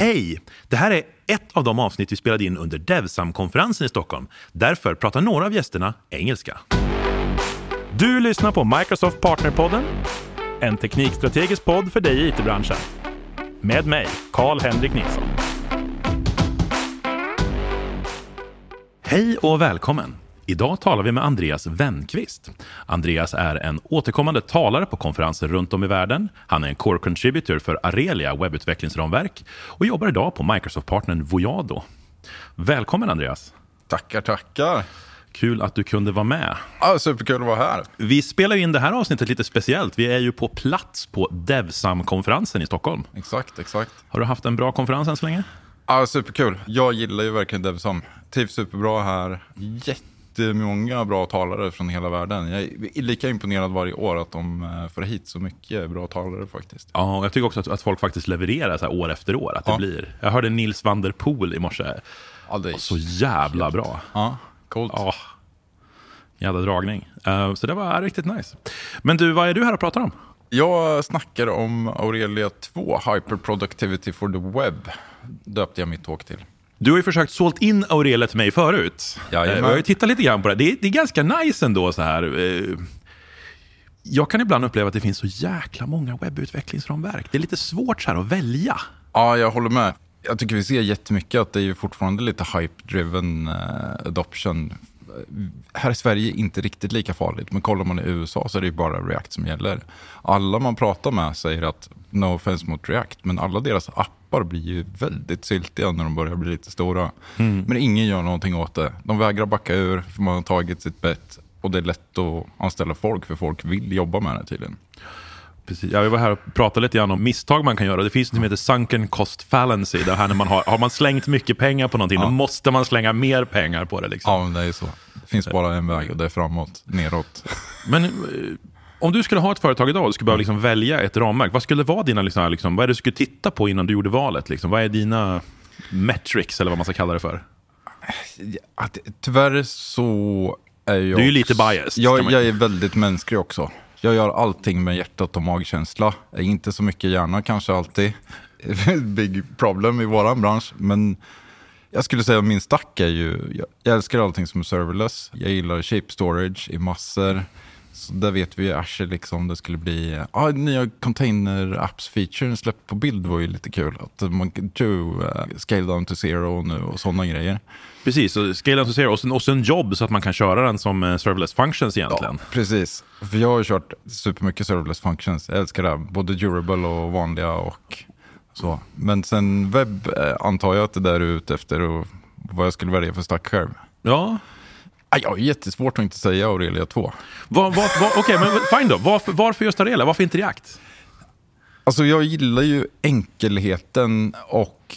Hej! Det här är ett av de avsnitt vi spelade in under Devsam-konferensen i Stockholm. Därför pratar några av gästerna engelska. Du lyssnar på Microsoft Partnerpodden, en teknikstrategisk podd för dig i it-branschen. Med mig, Karl-Henrik Nilsson. Hej och välkommen! Idag talar vi med Andreas Wennqvist. Andreas är en återkommande talare på konferenser runt om i världen. Han är en core contributor för Arelia webbutvecklingsramverk och jobbar idag på Microsoft-partnern Voyado. Välkommen Andreas! Tackar, tackar! Kul att du kunde vara med. Ja, superkul att vara här. Vi spelar in det här avsnittet lite speciellt. Vi är ju på plats på Devsam-konferensen i Stockholm. Exakt, exakt. Har du haft en bra konferens än så länge? Ja, superkul. Jag gillar ju verkligen Devsam. Trivs superbra här. Jättemånga bra talare från hela världen. Jag är lika imponerad varje år att de eh, får hit så mycket bra talare faktiskt. Ja, och jag tycker också att, att folk faktiskt levererar så här år efter år. Att det Ja. blir. Jag hörde Nils van der Poel i morse. Ja, det är Så jävla bra. Ja, coolt. Ja, jävla dragning. Eh, så det var riktigt nice. Men du, vad är du här och pratar om? Jag snackar om Aurelia 2, Hyperproductivity for the Web. Döpte jag mitt talk till. Du har ju försökt sålt in Aurelia till mig förut. Jajamän. Eh, Jag har ju tittat lite grann på det. Det är, det är ganska nice ändå så här. eh, Jag kan ibland uppleva att det finns så jäkla många webbutvecklingsramverk. Det är lite svårt så här att välja. Ja, jag håller med. Jag tycker vi ser jättemycket att det är ju fortfarande lite hype-driven eh, adoption. Här i Sverige är inte riktigt lika farligt, men kollar man i USA så är det ju bara React som gäller. Alla man pratar med säger att no offense mot React, men alla deras appar blir ju väldigt syltiga när de börjar bli lite stora. Men ingen gör någonting åt det. De vägrar backa ur för man har tagit sitt bett och det är lätt att anställa folk för folk vill jobba med det tydligen. Precis. Ja, vi var här och pratade lite grann om misstag man kan göra. Det finns något som heter sunken cost fallacy. Det här när man har, har man slängt mycket pengar på någonting, då måste man slänga mer pengar på det. Liksom. Ja, det är så. Det finns bara en väg och det är framåt, neråt. Men eh, om du skulle ha ett företag idag och skulle behöva liksom välja ett ramverk, vad skulle vara dina, liksom, liksom, vad är det du skulle titta på innan du gjorde valet? Liksom? Vad är dina metrics, eller vad man ska kalla det för? Att, tyvärr så är jag... Du är ju lite också- biased, Jag, jag är väldigt mänsklig också. Jag gör allting med hjärtat och magkänsla. Inte så mycket hjärna kanske alltid. Big problem i våran bransch. Men jag skulle säga att min stack är ju... Jag, jag älskar allting som är serverless. Jag gillar shape storage i massor. Så där vet vi i Azure liksom det skulle bli... Ja, nya container apps-featuren släppt på bild var ju lite kul. Att man kan uh, scale down to zero nu och sådana grejer. Precis, och scale and och sen, och sen jobb så att man kan köra den som eh, serverless functions egentligen. Precis. För jag har kört supermycket serverless functions. Jag älskar det. Både durable och vanliga och så. Men sen webb eh, antar jag att det där är ute efter och vad jag skulle välja för stack själv. Ja. Ah, Jag har jättesvårt att inte säga Aurelia 2. Var, var, var, Okej, men fine då. Varför, varför just Arela? Varför inte React? Alltså jag gillar ju enkelheten och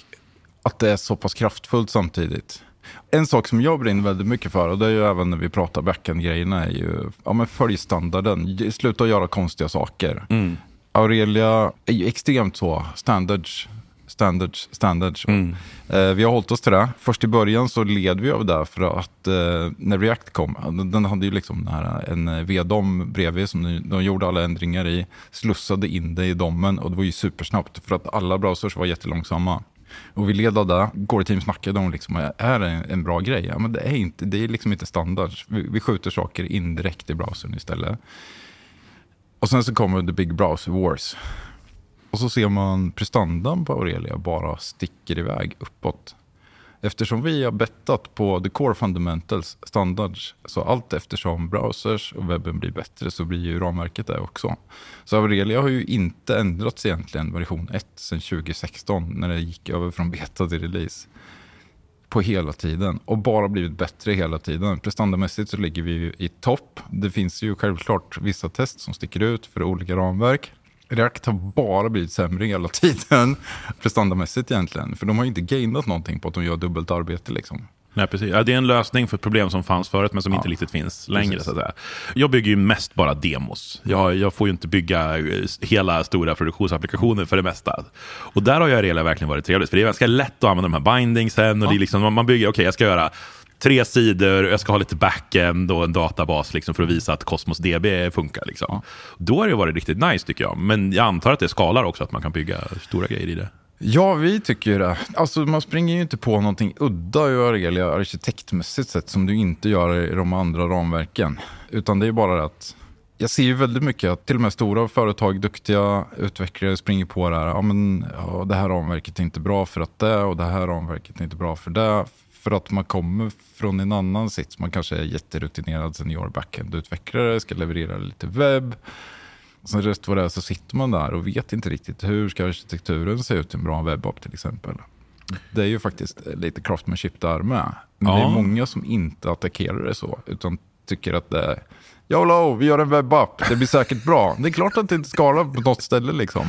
att det är så pass kraftfullt samtidigt. En sak som jag brinner väldigt mycket för, och det är ju även när vi pratar backend-grejerna, är ju ja, men följ standarden. Sluta göra konstiga saker. Aurelia är ju extremt så, standards, standards, standards. Eh, vi har hållit oss till det. Först i början så led vi av det för att eh, när React kom, den- hade ju liksom här, en VDOM bredvid som de, de gjorde alla ändringar i, slussade in det i domen och det var ju supersnabbt för att alla browsers var jättelångsamma. Och vi led av det. Core Team snackade om liksom, är det en, bra grej? Ja, men det är, inte, det är liksom inte standard. Vi, vi skjuter saker indirekt i browsern istället. Och sen så kommer The Big Browser Wars. Och så ser man prestandan på Aurelia bara sticker iväg uppåt. Eftersom vi har bettat på the core fundamentals, standards, så allt eftersom browsers och webben blir bättre så blir ju ramverket det också. Så Aurelia har ju inte ändrats egentligen version 1 sedan 2016 när det gick över från beta till release. På hela tiden och bara blivit bättre hela tiden. Prestandamässigt så ligger vi ju i topp. Det finns ju självklart vissa test som sticker ut för olika ramverk. React har bara blivit sämre hela tiden, prestandamässigt egentligen. För de har ju inte gainat någonting på att de gör dubbelt arbete. Liksom. Nej, precis. Ja, det är en lösning för ett problem som fanns förut, men som inte riktigt finns längre. Så att säga. Jag bygger ju mest bara demos. Jag, jag får ju inte bygga eh, hela stora produktionsapplikationer för det mesta. Och där har jag Aurelia verkligen varit trevligt, för det är ganska lätt att använda de här bindingsen. Och det är liksom, man- bygger, okej, jag ska göra tre sidor, jag ska ha lite backend och en databas liksom, för att visa att Cosmos DB funkar. Liksom. Då har det varit riktigt nice tycker jag. Men jag antar att det skalar också, att man kan bygga stora grejer i det. Ja, vi tycker det. Alltså, man springer ju inte på någonting udda i Aurelia arkitektmässigt sett som du inte gör i de andra ramverken. Utan det är bara att jag ser ju väldigt mycket att till och med stora företag, duktiga utvecklare springer på det här. Ja, men, ja, det här ramverket är inte bra för att det och det här ramverket är inte bra för det. För att man kommer från en annan sits. Man kanske är jätterutinerad senior backend-utvecklare, ska leverera lite webb. Sen rest vad det är så sitter man där och vet inte riktigt hur ska arkitekturen se ut i en bra webbapp till exempel. Det är ju faktiskt lite craftmanship där med. Men ja. det är många som inte attackerar det så, utan tycker att det är YOLO, vi gör en webbapp, det blir säkert bra. Det är klart att det inte skalar på något ställe liksom.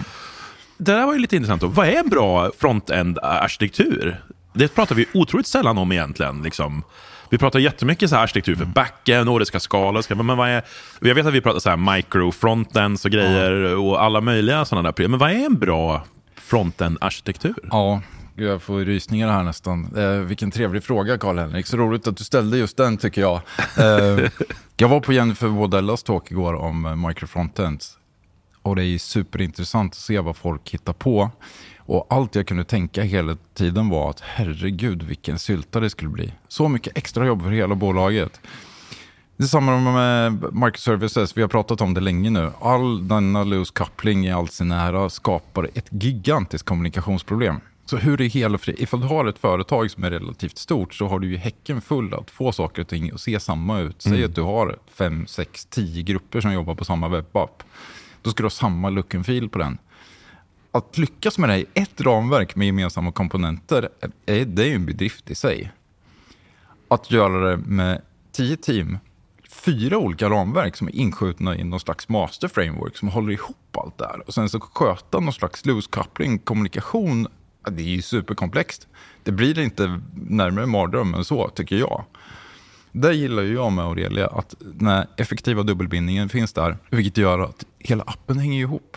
Det där var ju lite intressant. Då. Vad är en bra front-end-arkitektur? Det pratar vi otroligt sällan om egentligen. Liksom. Vi pratar jättemycket så här arkitektur för backen och det ska skala. Ska, men vad är, jag vet att vi pratar så här micro frontends och grejer och alla möjliga sådana där. Men vad är en bra frontend-arkitektur? Ja, jag får rysningar här nästan. Eh, vilken trevlig fråga Karl-Henrik. Så roligt att du ställde just den tycker jag. Eh, jag var på Jennifer Wodellas talk igår om microfrontends. Och det är superintressant att se vad folk hittar på. Och allt jag kunde tänka hela tiden var att herregud vilken sylta det skulle bli. Så mycket extra jobb för hela bolaget. Det är samma med microservices, vi har pratat om det länge nu. All denna loose coupling i all sin ära skapar ett gigantiskt kommunikationsproblem. Så hur är hela fri? Ifall du har ett företag som är relativt stort så har du ju häcken full att få saker och ting att se samma ut. Säg mm. att du har fem, sex, tio grupper som jobbar på samma webbapp. Då ska du ha samma look and feel på den att lyckas med det i ett ramverk med gemensamma komponenter, är, det är ju en bedrift i sig. Att göra det med tio team, fyra olika ramverk som är inskjutna i någon slags master framework som håller ihop allt det här. Och sen så sköta någon slags loose coupling, kommunikation, det är ju superkomplext. Det blir inte närmare mardröm än så, tycker jag. Det gillar ju jag med Aurelia, att den effektiva dubbelbindningen finns där, vilket gör att hela appen hänger ihop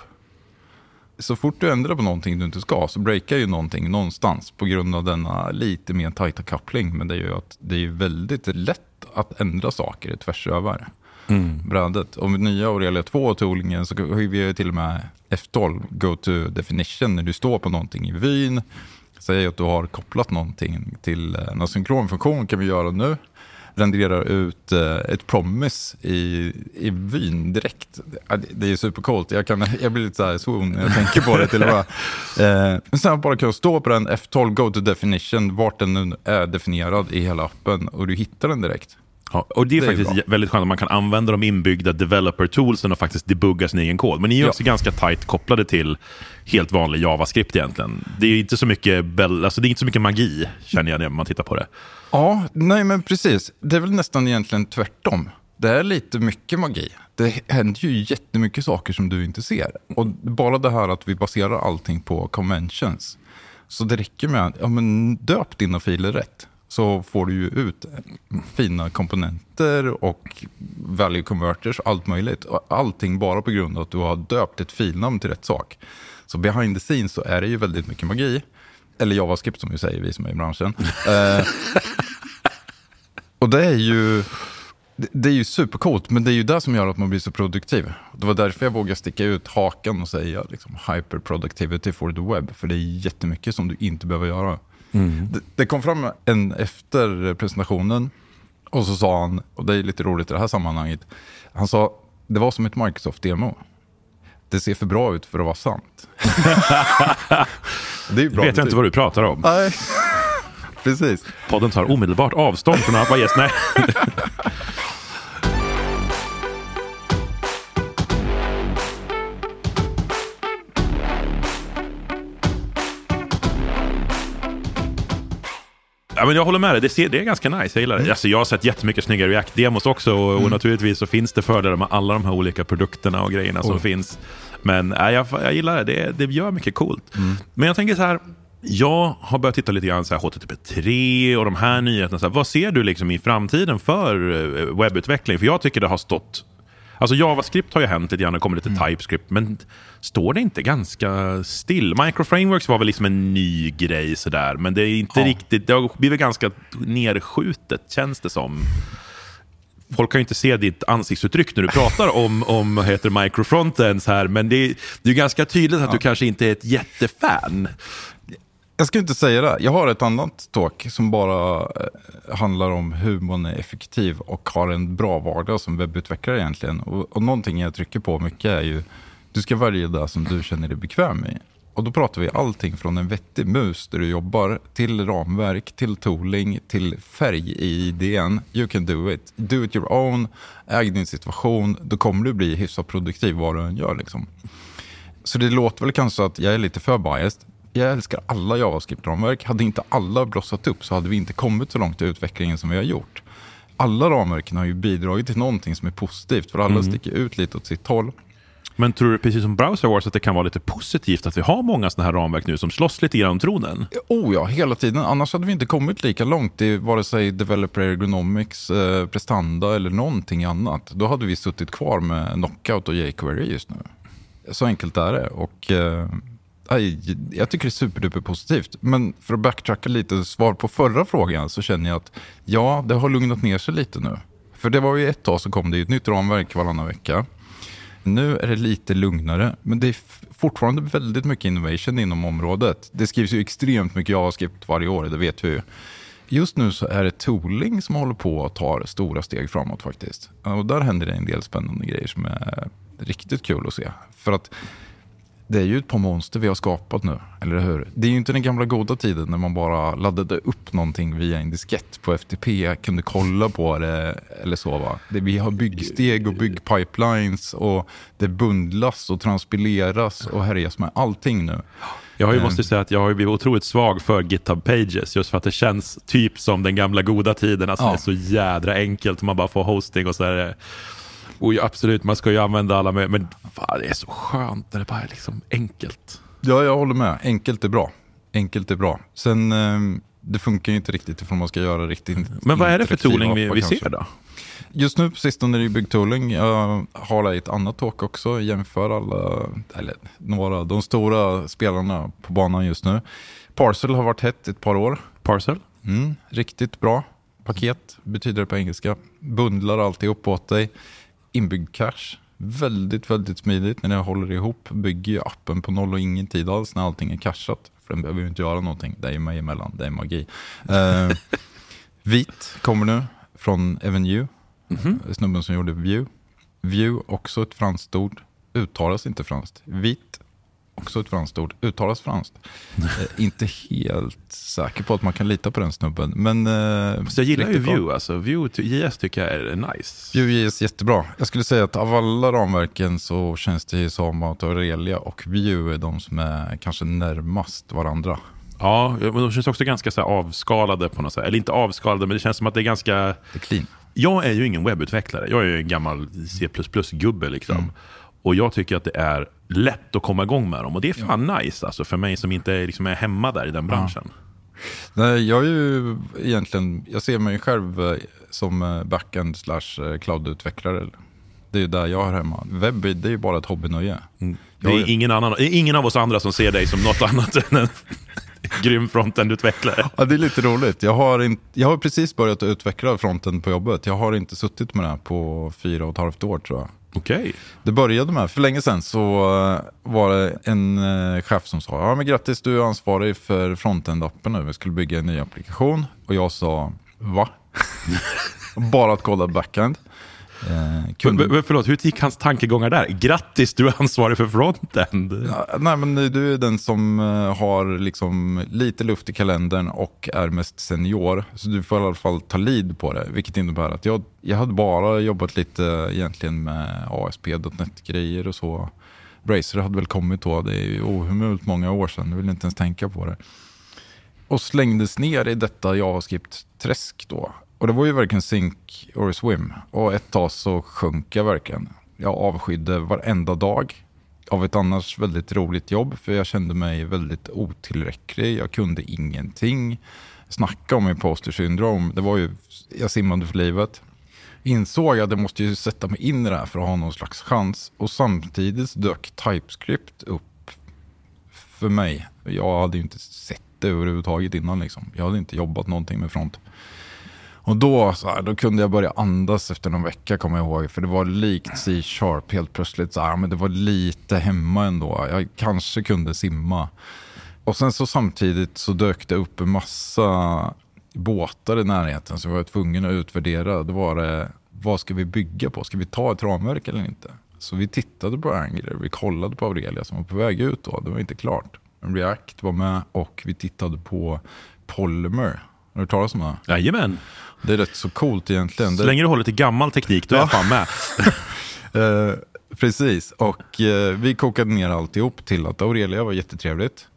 så fort du ändrar på någonting du inte ska så breakar ju någonting någonstans på grund av denna lite mer tajta koppling. Men det är ju att det är väldigt lätt att ändra saker tvärs över mm. brädet. Med nya Aurelia 2-toolingen så har vi till och med F12, go to definition, när du står på någonting i vyn. Säg att du har kopplat någonting till en asynkronfunktion kan vi göra nu renderar ut eh, ett promise i, i vyn direkt. Det är supercoolt. Jag, kan, jag blir lite så här swoon när jag tänker på det till och med. Eh, men sen bara kunna stå på den F12 Go to Definition, vart den nu är definierad i hela appen och du hittar den direkt. Ja, och det är, det är faktiskt bra. väldigt skönt att man kan använda de inbyggda developer toolsen och faktiskt debugga sin egen kod. Men ni är ja. också ganska tight kopplade till helt vanlig JavaScript egentligen. Det är inte så mycket, alltså det är inte så mycket magi, känner jag när man tittar på det. Ja, nej men precis. Det är väl nästan egentligen tvärtom. Det är lite mycket magi. Det händer ju jättemycket saker som du inte ser. Och bara det här att vi baserar allting på conventions. Så det räcker med att ja, men döp dina filer rätt så får du ju ut fina komponenter och value converters och allt möjligt. Allting bara på grund av att du har döpt ett filnamn till rätt sak. Så behind the scenes så är det ju väldigt mycket magi. Eller JavaScript som vi säger, vi som är i branschen. eh, och det är ju... Det är ju supercoolt, men det är ju det som gör att man blir så produktiv. Det var därför jag vågade sticka ut hakan och säga liksom, hyperproductivity for the web. För det är jättemycket som du inte behöver göra. Mm. Det, det, kom fram en efter presentationen och så sa han, och det är lite roligt i det här sammanhanget, han sa det var som ett Microsoft-demo. Det ser för bra ut för att vara sant. det är bra vet jag inte vad du pratar om. Nej, precis. Podden tar omedelbart avstånd från att vara gäst. Nej. Ja, men jag håller med dig, det, ser, det är ganska nice, jag gillar det. Mm. Alltså, jag har sett jättemycket snygga React-demos också och, mm. och, naturligtvis så finns det fördelar med alla de här olika produkterna och grejerna oh. som finns. Men äh, jag, jag gillar det, det, det gör mycket coolt. Mm. Men jag tänker så här, jag har börjat titta lite grann så här HTTP3 och de här nyheterna. Så här, vad ser du liksom i framtiden för eh, webbutveckling? För jag tycker det har stått Alltså JavaScript har ju hänt lite grann, det kommer lite mm. TypeScript, men står det inte ganska still? Microframeworks var väl liksom en ny grej sådär, men det är inte ja. riktigt, det har blivit ganska nerskjutet känns det som. folk kan ju inte se ditt ansiktsuttryck när du pratar om, om heter microfrontends här, men det är, det är ganska tydligt att ja. du kanske inte är ett jättefan. Jag ska inte säga det. Jag har ett annat talk som bara eh, handlar om hur man är effektiv och har en bra vardag som webbutvecklare egentligen. Och, och någonting jag trycker på mycket är ju, du ska välja det som du känner dig bekväm i. Och då pratar vi allting från en vettig mus där du jobbar, till ramverk, till tooling, till färg i idén. You can do it. Do it your own. Äg din situation. Då kommer du bli hyfsat produktiv vad du än gör. Liksom. Så det låter väl kanske att jag är lite för biased. Jag älskar alla JavaScript-ramverk. Hade inte alla blossat upp så hade vi inte kommit så långt i utvecklingen som vi har gjort. Alla ramverken har ju bidragit till någonting som är positivt, för alla mm. sticker ut lite åt sitt håll. Men tror du, precis som Browser Wars, att det kan vara lite positivt att vi har många sådana här ramverk nu som slåss lite grann om tronen? Oh ja, hela tiden. Annars hade vi inte kommit lika långt i vare sig Developer Ergonomics, eh, prestanda eller någonting annat. Då hade vi suttit kvar med Knockout och jQuery just nu. Så enkelt är det. Och, eh, jag tycker det är superduper positivt. Men för att backtracka lite, svar på förra frågan, så känner jag att ja, det har lugnat ner sig lite nu. För det var ju ett tag så kom det ett nytt ramverk varannan vecka. Nu är det lite lugnare, men det är fortfarande väldigt mycket innovation inom området. Det skrivs ju extremt mycket JavaScript varje år, det vet vi ju. Just nu så är det tooling som håller på att ta stora steg framåt faktiskt. Och där händer det en del spännande grejer som är riktigt kul att se. För att det är ju ett par monster vi har skapat nu, eller hur? Det är ju inte den gamla goda tiden när man bara laddade upp någonting via en diskett på FTP, kunde kolla på det eller så. Va? Det, vi har byggsteg och byggpipelines och det bundlas och transpileras och härjas med allting nu. Jag har ju, måste säga att jag har blivit otroligt svag för GitHub Pages, just för att det känns typ som den gamla goda tiden. Alltså ja. det är så jädra enkelt, man bara får hosting och så är det och absolut, man ska ju använda alla med, men fan, det är så skönt när det bara är liksom enkelt. Ja, jag håller med. Enkelt är bra. Enkelt är bra. Sen, eh, det funkar ju inte riktigt ifall man ska göra riktigt Men vad är det för tooling vi, vi ser då? Just nu på sistone är det byggtooling. Jag har ett annat talk också. Jämför alla, eller några, de stora spelarna på banan just nu. Parcel har varit hett ett par år. Parcel? Mm, riktigt bra. Paket betyder det på engelska. Bundlar alltihop åt dig inbyggd cache. Väldigt, väldigt smidigt när jag håller ihop. Bygger ju appen på noll och ingen tid alls när allting är cachat. För den behöver ju inte göra någonting. Det är mig emellan, det är magi. Uh, vit kommer nu från Evenue. Mm -hmm. Snubben som gjorde View. View, också ett franskt ord. Uttalas inte franskt. Vit också ett franskt ord, uttalas franskt. eh, inte helt säker på att man kan lita på den snubben. Men, eh, jag gillar ju Vue, alltså. Vue.js tycker jag är nice. Vue.js jättebra. Jag skulle säga att av alla ramverken så känns det som att Aurelia och Vue är de som är kanske närmast varandra. Ja, men de känns också ganska så avskalade på något sätt. Eller inte avskalade, men det känns som att det är ganska... Det är clean. Jag är ju ingen webbutvecklare. Jag är ju en gammal C++-gubbe liksom. Mm. Och jag tycker att det är lätt att komma igång med dem. Och det är fan ja. nice alltså, för mig som inte liksom är hemma där i den branschen. Ja. Nej, jag är ju egentligen, jag ser mig själv eh, som eh, backend slash eh, cloud-utvecklare. Det är ju där jag hör hemma. Webb, det är ju bara ett hobbynöje. Mm. Det är ingen, annan, ingen av oss andra som ser dig som något annat än en grym frontend-utvecklare. Ja, det är lite roligt. Jag har, in, jag har precis börjat utveckla fronten på jobbet. Jag har inte suttit med det på fyra och ett halvt år tror jag. Okay. Det började med, för länge sedan så eh, var det en eh, chef som sa, ja men grattis du är ansvarig för frontend-appen nu, vi skulle bygga en ny applikation. Och jag sa, va? Bara att kolla backend. Eh, kunde... men, förlåt, hur gick hans tankegångar där? Grattis, du är ansvarig för frontend. Ja, nej, men du är den som eh, har liksom lite luft i kalendern och är mest senior. Så du får i alla fall ta lead på det. Vilket innebär att jag, jag hade bara jobbat lite egentligen med ASP.NET-grejer och så. Bracer hade väl kommit då, det är ju ohemult många år sedan, jag vill inte ens tänka på det. Och slängdes ner i detta JavaScript-träsk då. Och det var ju verkligen sink or swim. Och ett tag så sjönk jag verkligen. Jag avskydde varenda dag av ett annars väldigt roligt jobb. För jag kände mig väldigt otillräcklig. Jag kunde ingenting. Snacka om imposter syndrom. Det var ju, jag simmade för livet. Insåg att jag måste ju sätta mig in i det här för att ha någon slags chans. Och samtidigt dök TypeScript upp för mig. Jag hade ju inte sett det överhuvudtaget innan. Liksom. Jag hade inte jobbat någonting med front. Och då, så här, då kunde jag börja andas efter någon vecka, kommer jag ihåg. För det var likt C-sharp helt plötsligt. Så här, men det var lite hemma ändå. Jag kanske kunde simma. Och sen så samtidigt så dök det upp en massa båtar i närheten som vi var tvungna att utvärdera. Då var det, vad ska vi bygga på? Ska vi ta ett ramverk eller inte? Så vi tittade på Angler, vi kollade på Aurelia som var på väg ut då. Det var inte klart. React var med och vi tittade på Polymer. Har du hört talas om det? Jajamän. Det är rätt så coolt egentligen. Så länge du håller till gammal teknik, då är jag fan med. Eh, precis, och eh, vi kokade ner alltihop till att Aurelia var jättetrevligt.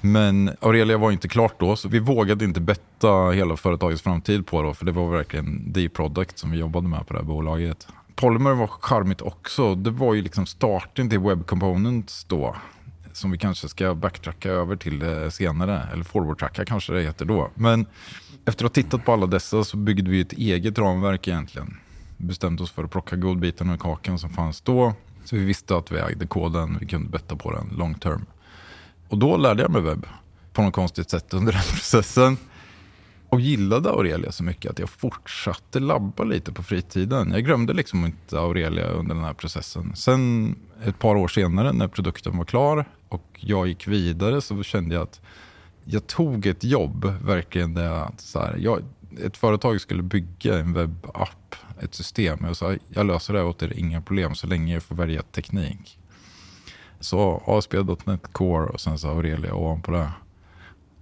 Men Aurelia var inte klart då, så vi vågade inte betta hela företagets framtid på det, för det var verkligen the product som vi jobbade med på det här bolaget. Polymer var charmigt också. Det var ju liksom starten till Web Components då, som vi kanske ska backtracka över till senare, eller forwardtracka kanske det heter då. Men efter att ha tittat på alla dessa så byggde vi ett eget ramverk egentligen. Bestämde oss för att plocka godbitarna ur kakan som fanns då. Så vi visste att vi ägde koden, vi kunde betta på den long term. Och då lärde jag mig webb på något konstigt sätt under den processen. Och gillade Aurelia så mycket att jag fortsatte labba lite på fritiden. Jag glömde liksom inte Aurelia under den här processen. Sen ett par år senare när produkten var klar och jag gick vidare så kände jag att jag tog ett jobb, verkligen där jag, så här, jag, ett företag skulle bygga en webbapp, ett system. Jag sa, jag löser det åt er, inga problem, så länge jag får välja teknik. Så ASP.NET Core och sen så Aurelia ovanpå det.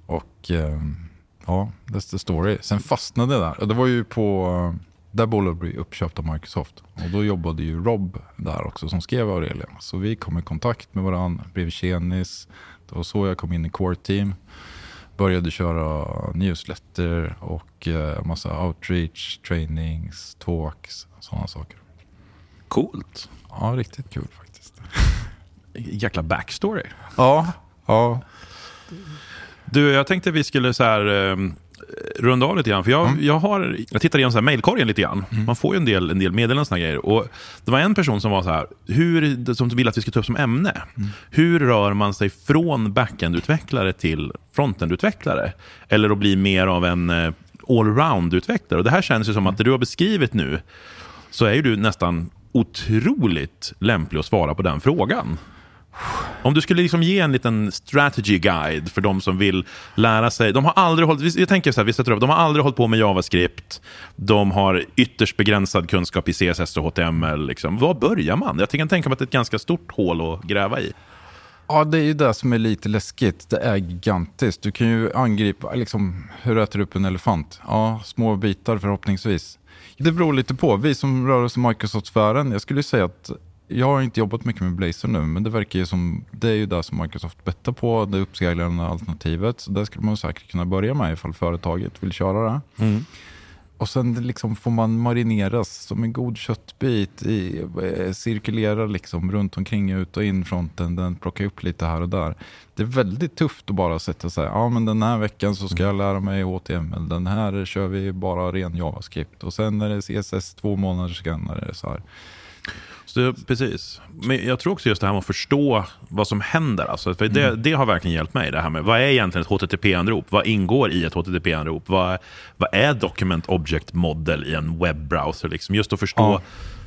Och eh, ja, that's the story. Sen fastnade jag där. Det var ju på, där bolaget blev uppköpt av Microsoft. Och då jobbade ju Rob där också som skrev Aurelia. Så vi kom i kontakt med varandra, blev tjenis. Det var så jag kom in i Core Team. Började köra newsletter och eh, massa outreach, trainings, talks, sådana saker. Coolt. Ja, riktigt kul faktiskt. Jäkla backstory. Ja, ja. Du, jag tänkte vi skulle så här, eh, runda av lite grann. För jag, Mm. jag, har, jag tittade igenom så här mailkorgen lite grann. Man får ju en del, en del meddelanden och såna grejer. Och det var en person som var så här, hur, som ville att vi skulle ta upp som ämne. Mm. Hur rör man sig från backend-utvecklare till frontend-utvecklare? Eller att bli mer av en eh, allround-utvecklare. Och det här känns ju som att det du har beskrivit nu, så är ju du nästan otroligt lämplig att svara på den frågan. Om du skulle liksom ge en liten strategy guide för de som vill lära sig. De har aldrig hållit, jag tänker så här, vi sätter upp, de har aldrig hållit på med JavaScript. De har ytterst begränsad kunskap i CSS och HTML. Liksom. Var börjar man? Jag kan tänka mig att det är ett ganska stort hål att gräva i. Ja, det är ju det som är lite läskigt. Det är gigantiskt. Du kan ju angripa, liksom, hur äter du upp en elefant? Ja, små bitar förhoppningsvis. Det beror lite på. Vi som rör oss i Microsoft-sfären, jag skulle säga att jag har inte jobbat mycket med Blazor nu, men det verkar ju som, det är ju det som Microsoft bettar på, det uppskalande alternativet. Så det skulle man säkert kunna börja med ifall företaget vill köra det. Och sen liksom får man marineras som en god köttbit, i, eh, cirkulera liksom runt omkring, ut och in fronten, den plocka upp lite här och där. Det är väldigt tufft att bara sätta sig, ja men den här veckan så ska jag lära mig HTML, den här kör vi bara ren JavaScript och sen är det CSS två månader senare. Så här. Så, det- precis. Men jag tror också just det här med att förstå vad som händer. Alltså, för det, det har verkligen hjälpt mig. Det här med vad är egentligen ett HTTP-anrop? Vad ingår i ett HTTP-anrop? Vad, vad är Document Object Model i en webbrowser? Liksom? Just att förstå Ja.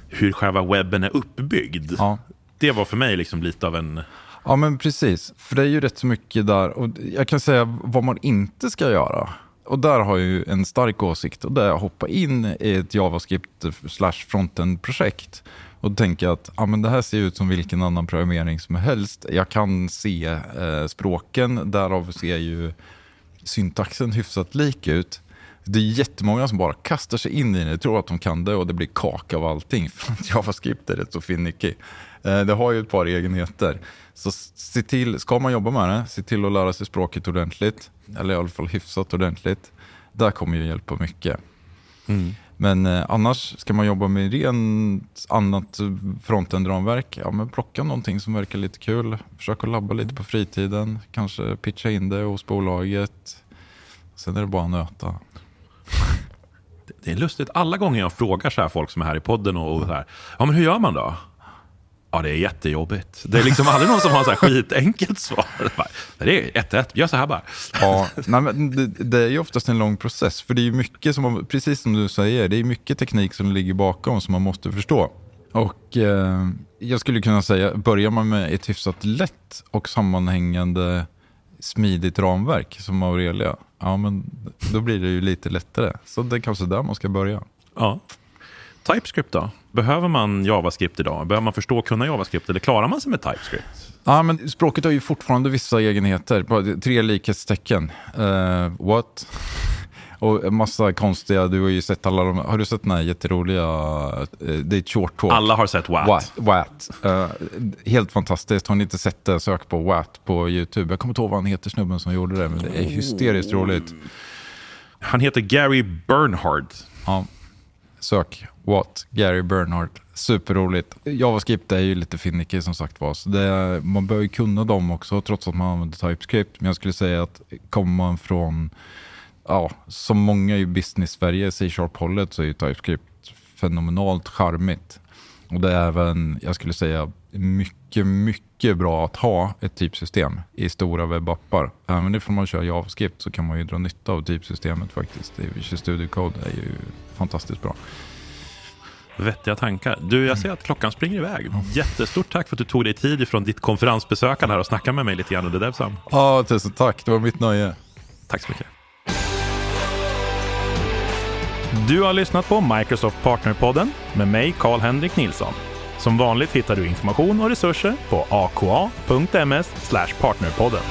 hur själva webben är uppbyggd. Ja. Det var för mig liksom lite av en... Ja men precis, för det är ju rätt så mycket där. Och jag kan säga vad man inte ska göra. Och där har jag ju en stark åsikt och det är att hoppa in i ett JavaScript slash fronten-projekt och jag att ja, men det här ser ut som vilken annan programmering som helst. Jag kan se eh, språken, därav ser ju syntaxen hyfsat lik ut. Det är jättemånga som bara kastar sig in i det, tror att de kan det och det blir kaka av allting. För att JavaScript är rätt så finicky. Eh, Det har ju ett par egenheter. Så se till, ska man jobba med det, se till att lära sig språket ordentligt. Eller i alla fall hyfsat ordentligt. Där kommer ju hjälpa mycket. Mm. Men eh, annars ska man jobba med rent annat frontend-ramverk. Ja, men plocka någonting som verkar lite kul. Försök att labba lite på fritiden. Kanske pitcha in det hos bolaget. Sen är det bara att nöta. Det är lustigt, alla gånger jag frågar så här folk som är här i podden och, och så här, ja men hur gör man då? Ja, det är jättejobbigt. Det är liksom aldrig någon som har så här skitenkelt svar. Det är 1-1, gör så här bara. Ja, nej, men det, det är ju oftast en lång process. För det är ju mycket som, precis som du säger, det är mycket teknik som ligger bakom som man måste förstå. Och eh, jag skulle kunna säga, börjar man med ett hyfsat lätt och sammanhängande smidigt ramverk som Aurelia, ja men då blir det ju lite lättare. Så det är kanske där man ska börja. Ja. TypeScript då? Behöver man JavaScript idag? Behöver man förstå och kunna JavaScript eller klarar man sig med TypeScript? Ja, men språket har ju fortfarande vissa egenheter. Tre likhetstecken. Uh, what? Och en massa konstiga, du har ju sett alla de, har du sett den här jätteroliga, eh, det är short talk. Alla har sett WAT. WAT. WAT. Uh, helt fantastiskt, har ni inte sett det, sök på WAT på YouTube. Jag kommer inte ihåg vad han heter, snubben som gjorde det, men det är hysteriskt roligt. Han heter Gary Bernhard. Ja, sök What? Gary Bernhardt. Superroligt. JavaScript är ju lite finicky som sagt var. Så det, man bör ju kunna dem också trots att man använder TypeScript. Men jag skulle säga att kommer man från ja, som många i business-Sverige, C-sharp-hållet, så är ju TypeScript fenomenalt charmigt. Och det är även, jag skulle säga, mycket, mycket bra att ha ett typsystem i stora webbappar. Även ifall man kör JavaScript så kan man ju dra nytta av typsystemet faktiskt. Visual Studio Code är ju fantastiskt bra. Vettiga tankar. Du, jag ser att klockan springer iväg. Jättestort tack för att du tog dig tid ifrån ditt konferensbesökande här och snackade med mig lite grann under Devsam. Ja, tusen tack. Det var mitt nöje. Tack så mycket. Du har lyssnat på Microsoft Partnerpodden med mig, Karl-Henrik Nilsson. Som vanligt hittar du information och resurser på aka.ms partnerpodden.